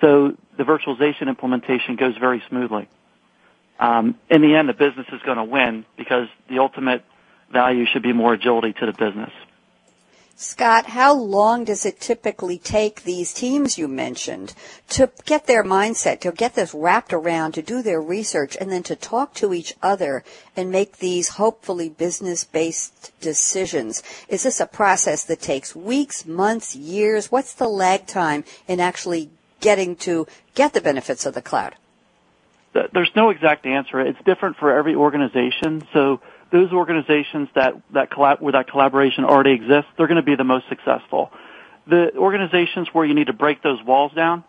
so the virtualization implementation goes very smoothly. Um, in the end, the business is going to win because the ultimate value should be more agility to the business. Scott, how long does it typically take these teams you mentioned to get their mindset, to get this wrapped around, to do their research, and then to talk to each other and make these hopefully business-based decisions? Is this a process that takes weeks, months, years? What's the lag time in actually getting to get the benefits of the cloud? There's no exact answer. It's different for every organization. So those organizations that, that collab, where that collaboration already exists, they're going to be the most successful. The organizations where you need to break those walls down,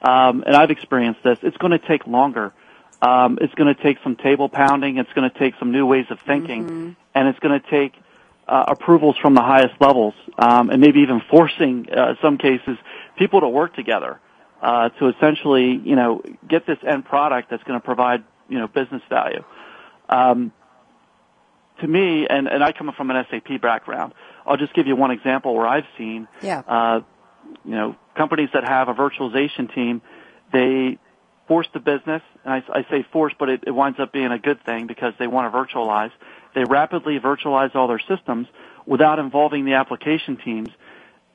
um, and I've experienced this, it's going to take longer. Um, it's going to take some table pounding. It's going to take some new ways of thinking, mm-hmm. and it's going to take uh, approvals from the highest levels, um, and maybe even forcing, uh, some cases, people to work together uh, to essentially, you know, get this end product that's going to provide, you know, business value. Um, to me, and, and I come from an SAP background, I'll just give you one example where I've seen, yeah. uh, you know, companies that have a virtualization team, they force the business, and I, I say force, but it, it winds up being a good thing because they want to virtualize. They rapidly virtualize all their systems without involving the application teams.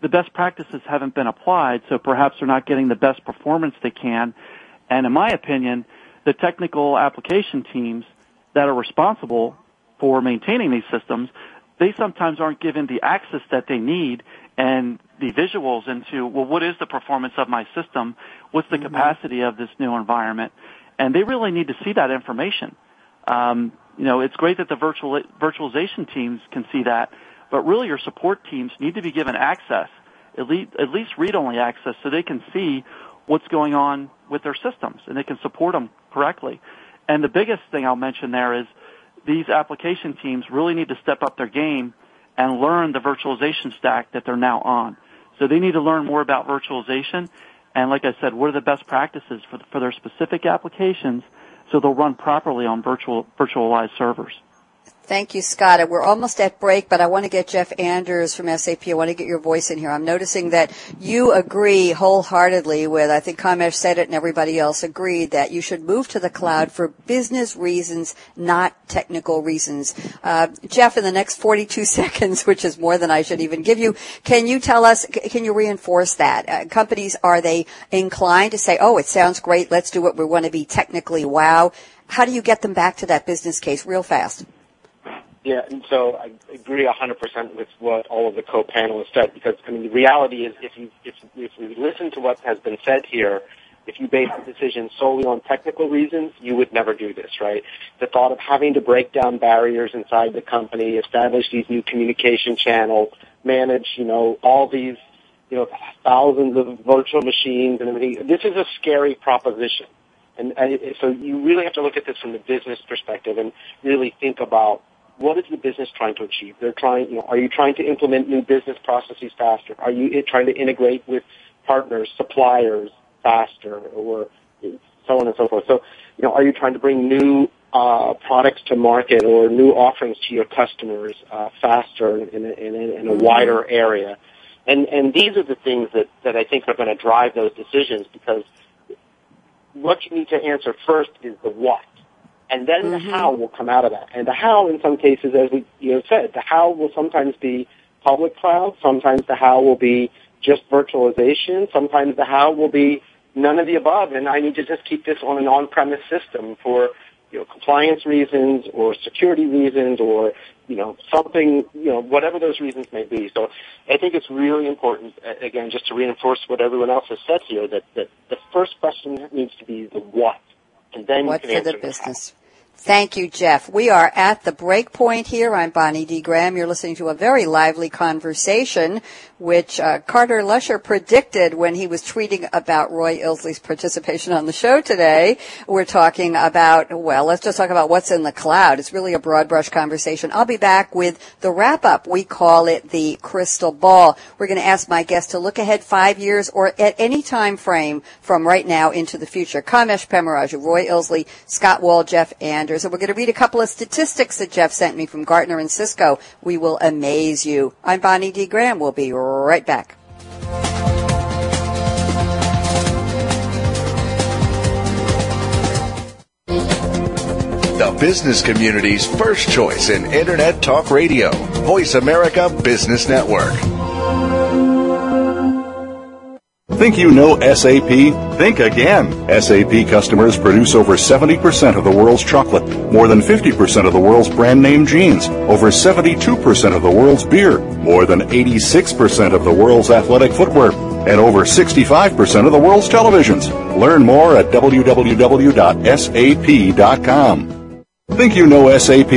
The best practices haven't been applied, so perhaps they're not getting the best performance they can. And in my opinion, the technical application teams that are responsible for maintaining these systems, they sometimes aren't given the access that they need and the visuals into, well, what is the performance of my system? What's the mm-hmm. capacity of this new environment? And they really need to see that information. Um, you know, it's great that the virtual, virtualization teams can see that, but really your support teams need to be given access, at least, at least read-only access, so they can see what's going on with their systems and they can support them correctly. And the biggest thing I'll mention there is these application teams really need to step up their game and learn the virtualization stack that they're now on. So they need to learn more about virtualization. And like I said, what are the best practices for, for their specific applications so they'll run properly on virtual, virtualized servers. Thank you, Scott. We're almost at break, but I want to get Jeff Anders from SAP. I want to get your voice in here. I'm noticing that you agree wholeheartedly with, I think Kamesh said it and everybody else agreed that you should move to the cloud for business reasons, not technical reasons. Uh, Jeff, in the next 42 seconds, which is more than I should even give you, can you tell us, can you reinforce that? Uh, companies, are they inclined to say, oh, it sounds great, let's do it, we want to be technically wow? How do you get them back to that business case real fast? Yeah, and so I agree 100% with what all of the co-panelists said because I mean the reality is if you if if we listen to what has been said here, if you base the decision solely on technical reasons, you would never do this, right? The thought of having to break down barriers inside the company, establish these new communication channels, manage, you know, all these, you know, thousands of virtual machines and everything. This is a scary proposition. And, and so you really have to look at this from the business perspective and really think about what is the business trying to achieve? They're trying, you know, are you trying to implement new business processes faster? Are you trying to integrate with partners, suppliers faster, or so on and so forth? So, you know, are you trying to bring new uh, products to market or new offerings to your customers uh, faster in a, in, a, in a wider area? And and these are the things that that I think are going to drive those decisions because what you need to answer first is the what and then mm-hmm. the how will come out of that. And the how, in some cases, as we you know said, the how will sometimes be public cloud. Sometimes the how will be just virtualization. Sometimes the how will be none of the above, and I need to just keep this on an on-premise system for you know compliance reasons or security reasons or you know something you know whatever those reasons may be. So I think it's really important again just to reinforce what everyone else has said here that that the first question needs to be the what, and then what you can for the business. Thank you, Jeff. We are at the break point here. I'm Bonnie D. Graham. You're listening to a very lively conversation, which uh, Carter Lusher predicted when he was tweeting about Roy Illsley's participation on the show today. We're talking about, well, let's just talk about what's in the cloud. It's really a broad brush conversation. I'll be back with the wrap up. We call it the crystal ball. We're going to ask my guest to look ahead five years or at any time frame from right now into the future. Kamesh Pemmaraju, Roy Illsley, Scott Wall, Jeff and Sanders. And we're going to read a couple of statistics that Jeff sent me from Gartner and Cisco. We will amaze you. I'm Bonnie D. Graham. We'll be right back. The business community's first choice in Internet Talk Radio, Voice America Business Network. Think you know SAP? Think again. SAP customers produce over 70% of the world's chocolate, more than 50% of the world's brand name jeans, over 72% of the world's beer, more than 86% of the world's athletic footwear, and over 65% of the world's televisions. Learn more at www.sap.com. Think you know SAP?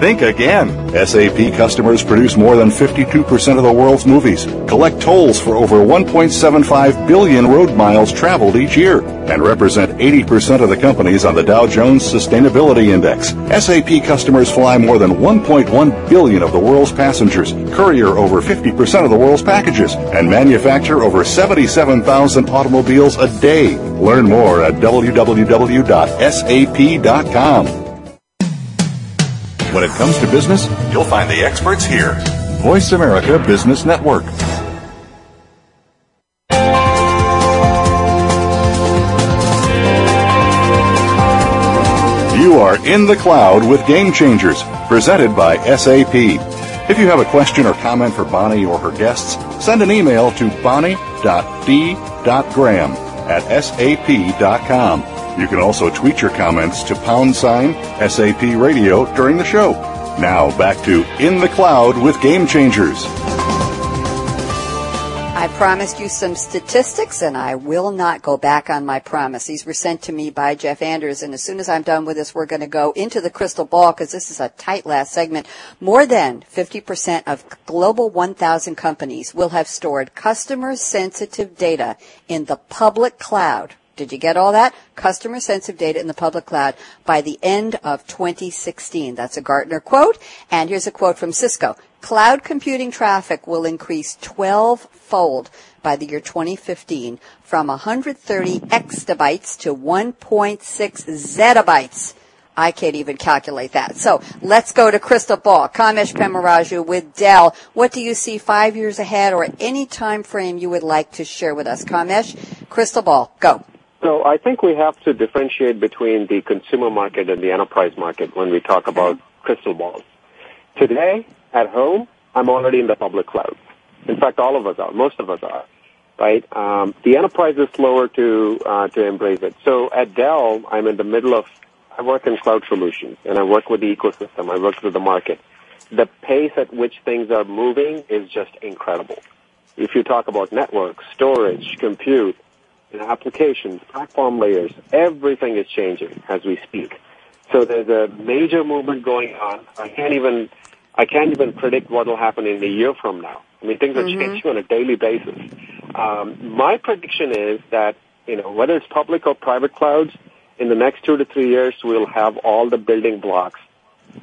Think again. SAP customers produce more than 52% of the world's movies, collect tolls for over 1.75 billion road miles traveled each year, and represent 80% of the companies on the Dow Jones Sustainability Index. SAP customers fly more than 1.1 billion of the world's passengers, courier over 50% of the world's packages, and manufacture over 77,000 automobiles a day. Learn more at www.sap.com. When it comes to business, you'll find the experts here. Voice America Business Network. You are in the cloud with Game Changers, presented by SAP. If you have a question or comment for Bonnie or her guests, send an email to bonnie.d.graham at sap.com. You can also tweet your comments to pound sign SAP Radio during the show. Now back to In the Cloud with Game Changers. I promised you some statistics and I will not go back on my promise. These were sent to me by Jeff Anders and as soon as I'm done with this, we're going to go into the crystal ball because this is a tight last segment. More than 50% of global 1000 companies will have stored customer sensitive data in the public cloud did you get all that? Customer sensitive data in the public cloud by the end of 2016. That's a Gartner quote. And here's a quote from Cisco. Cloud computing traffic will increase 12 fold by the year 2015 from 130 exabytes to 1.6 zettabytes. I can't even calculate that. So let's go to Crystal Ball. Kamesh Pemmaraju with Dell. What do you see five years ahead or any time frame you would like to share with us? Kamesh, Crystal Ball, go. So I think we have to differentiate between the consumer market and the enterprise market when we talk about crystal balls. Today, at home, I'm already in the public cloud. In fact, all of us are. Most of us are. Right? Um, the enterprise is slower to uh, to embrace it. So at Dell, I'm in the middle of. I work in cloud solutions, and I work with the ecosystem. I work with the market. The pace at which things are moving is just incredible. If you talk about network, storage, compute, in applications, platform layers, everything is changing as we speak. So there's a major movement going on. I can't even I can't even predict what will happen in a year from now. I mean, things are mm-hmm. changing on a daily basis. Um, my prediction is that you know whether it's public or private clouds, in the next two to three years, we'll have all the building blocks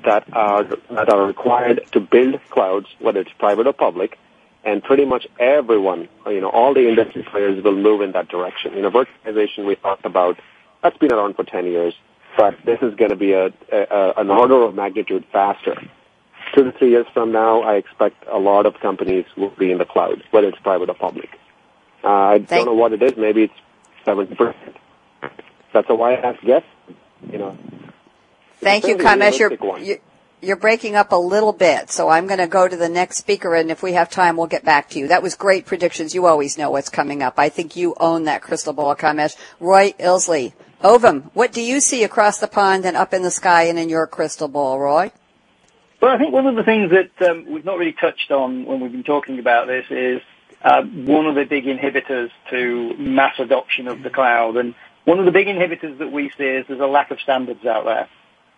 that are that are required to build clouds, whether it's private or public, and pretty much everyone, you know, all the industry players will move in that direction. You know, virtualization we talked about, that's been around for 10 years, but this is going to be a, a, an order of magnitude faster. Two to three years from now, I expect a lot of companies will be in the cloud, whether it's private or public. Uh, I Thank don't know what it is. Maybe it's 70%. That's a why I ask guess. You know. Thank you, Kamesh. You're, breaking up a little bit, so I'm going to go to the next speaker, and if we have time, we'll get back to you. That was great predictions. You always know what's coming up. I think you own that crystal ball, Kamesh. Roy Illsley, Ovum, what do you see across the pond and up in the sky and in your crystal ball, Roy? Well, I think one of the things that um, we've not really touched on when we've been talking about this is uh, one of the big inhibitors to mass adoption of the cloud. And one of the big inhibitors that we see is there's a lack of standards out there.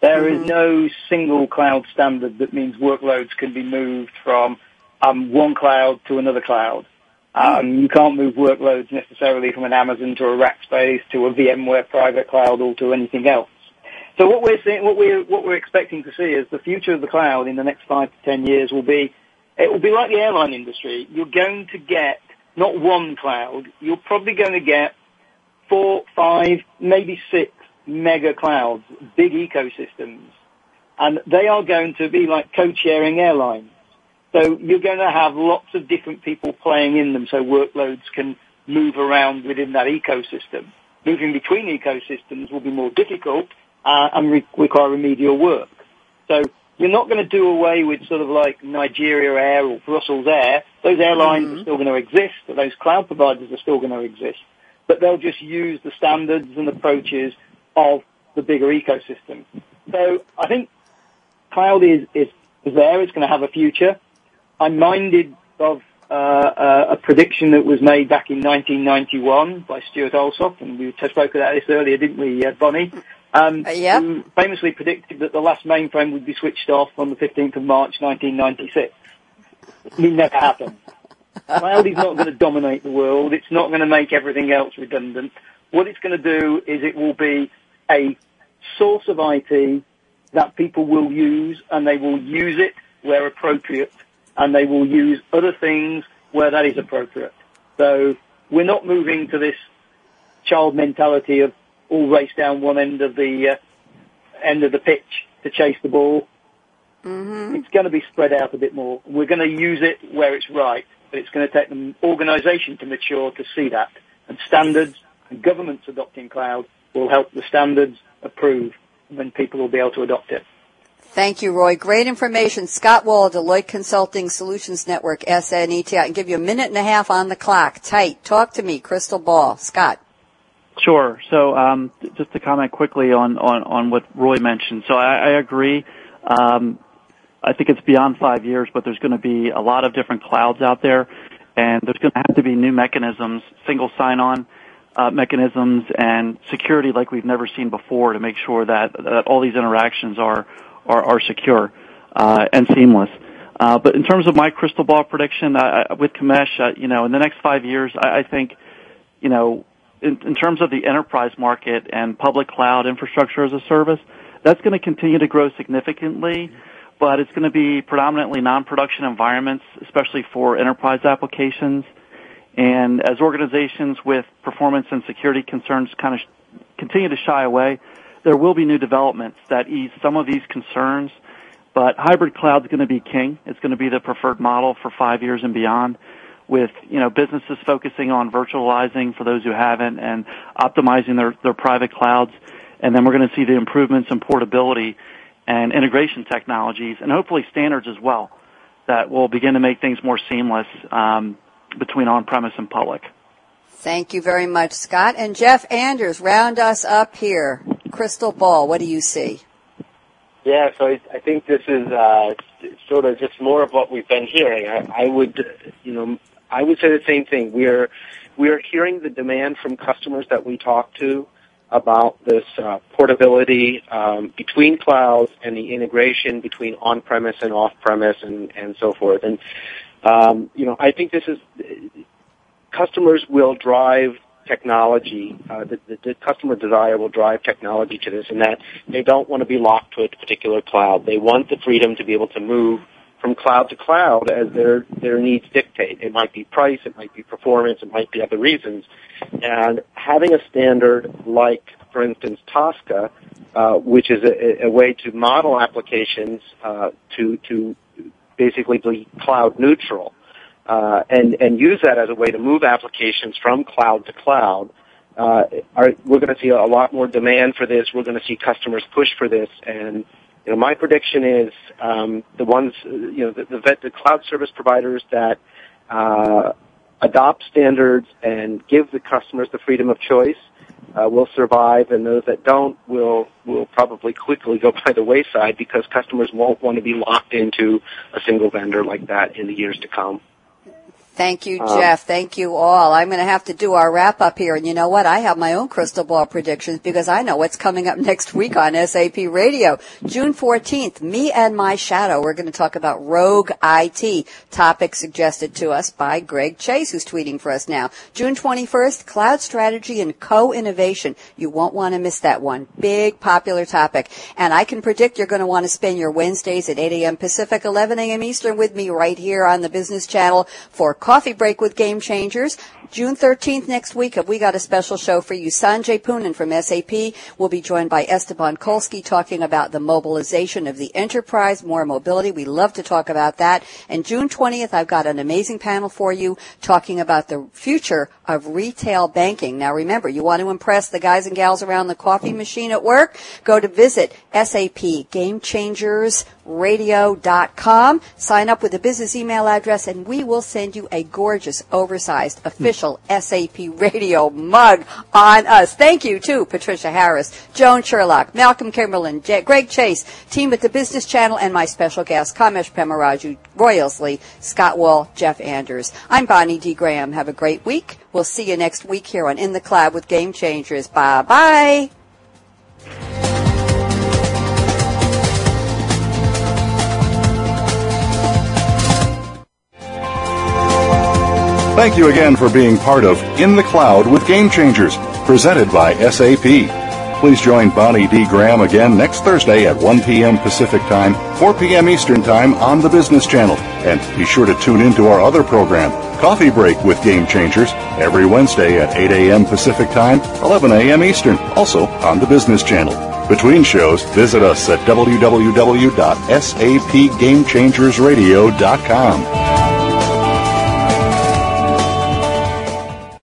There mm-hmm. is no single cloud standard that means workloads can be moved from um, one cloud to another cloud. Um, you can't move workloads necessarily from an Amazon to a Rackspace to a VMware private cloud or to anything else. So what we're seeing, what we're what we're expecting to see is the future of the cloud in the next five to ten years will be it will be like the airline industry. You're going to get not one cloud. You're probably going to get four, five, maybe six mega clouds, big ecosystems, and they are going to be like co-sharing airlines. So you're going to have lots of different people playing in them so workloads can move around within that ecosystem. Moving between ecosystems will be more difficult uh, and re- require remedial work. So you're not going to do away with sort of like Nigeria Air or Brussels Air. Those airlines mm-hmm. are still going to exist, those cloud providers are still going to exist, but they'll just use the standards and approaches of the bigger ecosystem. So I think cloud is, is, there. It's going to have a future. I'm minded of uh, uh, a prediction that was made back in 1991 by Stuart Alsop, and we spoke about this earlier, didn't we, uh, Bonnie? Um, uh, yep. Who famously predicted that the last mainframe would be switched off on the 15th of March 1996. It never happened. Cloud is not going to dominate the world. It's not going to make everything else redundant. What it's going to do is it will be a source of IT that people will use and they will use it where appropriate and they will use other things where that is appropriate. So we're not moving to this child mentality of all race down one end of the uh, end of the pitch to chase the ball. Mm-hmm. It's going to be spread out a bit more. We're going to use it where it's right, but it's going to take an organisation to mature to see that. And standards and governments adopting cloud will help the standards approve, and then people will be able to adopt it. Thank you, Roy. Great information. Scott Wall, Deloitte Consulting Solutions Network, SNET. I can give you a minute and a half on the clock. Tight. Talk to me. Crystal ball. Scott. Sure. So, um, just to comment quickly on, on, on what Roy mentioned. So I, I agree. Um, I think it's beyond five years, but there's going to be a lot of different clouds out there, and there's going to have to be new mechanisms, single sign-on mechanisms, and security like we've never seen before to make sure that, that all these interactions are are, are secure uh, and seamless. Uh, but in terms of my crystal ball prediction uh, with Kamesh, uh, you know, in the next five years, I, I think, you know, in, in terms of the enterprise market and public cloud infrastructure as a service, that's going to continue to grow significantly, but it's going to be predominantly non-production environments, especially for enterprise applications. And as organizations with performance and security concerns kind of sh- continue to shy away, there will be new developments that ease some of these concerns, but hybrid cloud is going to be king. It's going to be the preferred model for five years and beyond with, you know, businesses focusing on virtualizing for those who haven't and optimizing their, their private clouds. And then we're going to see the improvements in portability and integration technologies and hopefully standards as well that will begin to make things more seamless um, between on-premise and public. Thank you very much, Scott. And Jeff Anders, round us up here. Crystal ball, what do you see? Yeah, so I, I think this is uh, sort of just more of what we've been hearing. I, I would, you know, I would say the same thing. We're we are hearing the demand from customers that we talk to about this uh, portability um, between clouds and the integration between on-premise and off-premise and, and so forth. And um, you know, I think this is customers will drive technology, uh, the, the, the, customer desire will drive technology to this and that they don't want to be locked to a particular cloud. They want the freedom to be able to move from cloud to cloud as their, their needs dictate. It might be price, it might be performance, it might be other reasons. And having a standard like, for instance, Tosca, uh, which is a, a, way to model applications uh, to, to basically be cloud neutral, uh, and and use that as a way to move applications from cloud to cloud. Uh, are, we're going to see a lot more demand for this. We're going to see customers push for this, and you know my prediction is um, the ones you know the, the, the cloud service providers that uh, adopt standards and give the customers the freedom of choice uh, will survive, and those that don't will will probably quickly go by the wayside because customers won't want to be locked into a single vendor like that in the years to come. Thank you, um, Jeff. Thank you all. I'm going to have to do our wrap up here. And you know what? I have my own crystal ball predictions because I know what's coming up next week on SAP Radio. June 14th, me and my shadow. We're going to talk about rogue IT topic suggested to us by Greg Chase, who's tweeting for us now. June 21st, cloud strategy and co-innovation. You won't want to miss that one. Big popular topic. And I can predict you're going to want to spend your Wednesdays at 8 a.m. Pacific, 11 a.m. Eastern with me right here on the business channel for Coffee Break with Game Changers. June 13th next week, we got a special show for you. Sanjay Poonen from SAP will be joined by Esteban Kolsky talking about the mobilization of the enterprise, more mobility. We love to talk about that. And June 20th, I've got an amazing panel for you talking about the future of retail banking. Now remember, you want to impress the guys and gals around the coffee machine at work? Go to visit SAP Game Changers radio.com. Sign up with a business email address and we will send you a gorgeous, oversized, official SAP radio mug on us. Thank you to Patricia Harris, Joan Sherlock, Malcolm Kimberlin, J- Greg Chase, team at the Business Channel, and my special guest, Kamesh Pemmaraju, Royalsley, Scott Wall, Jeff Anders. I'm Bonnie D. Graham. Have a great week. We'll see you next week here on In the Cloud with Game Changers. Bye bye. Thank you again for being part of In the Cloud with Game Changers, presented by SAP. Please join Bonnie D. Graham again next Thursday at 1 p.m. Pacific Time, 4 p.m. Eastern Time on the Business Channel. And be sure to tune in to our other program, Coffee Break with Game Changers, every Wednesday at 8 a.m. Pacific Time, 11 a.m. Eastern, also on the Business Channel. Between shows, visit us at www.sapgamechangersradio.com.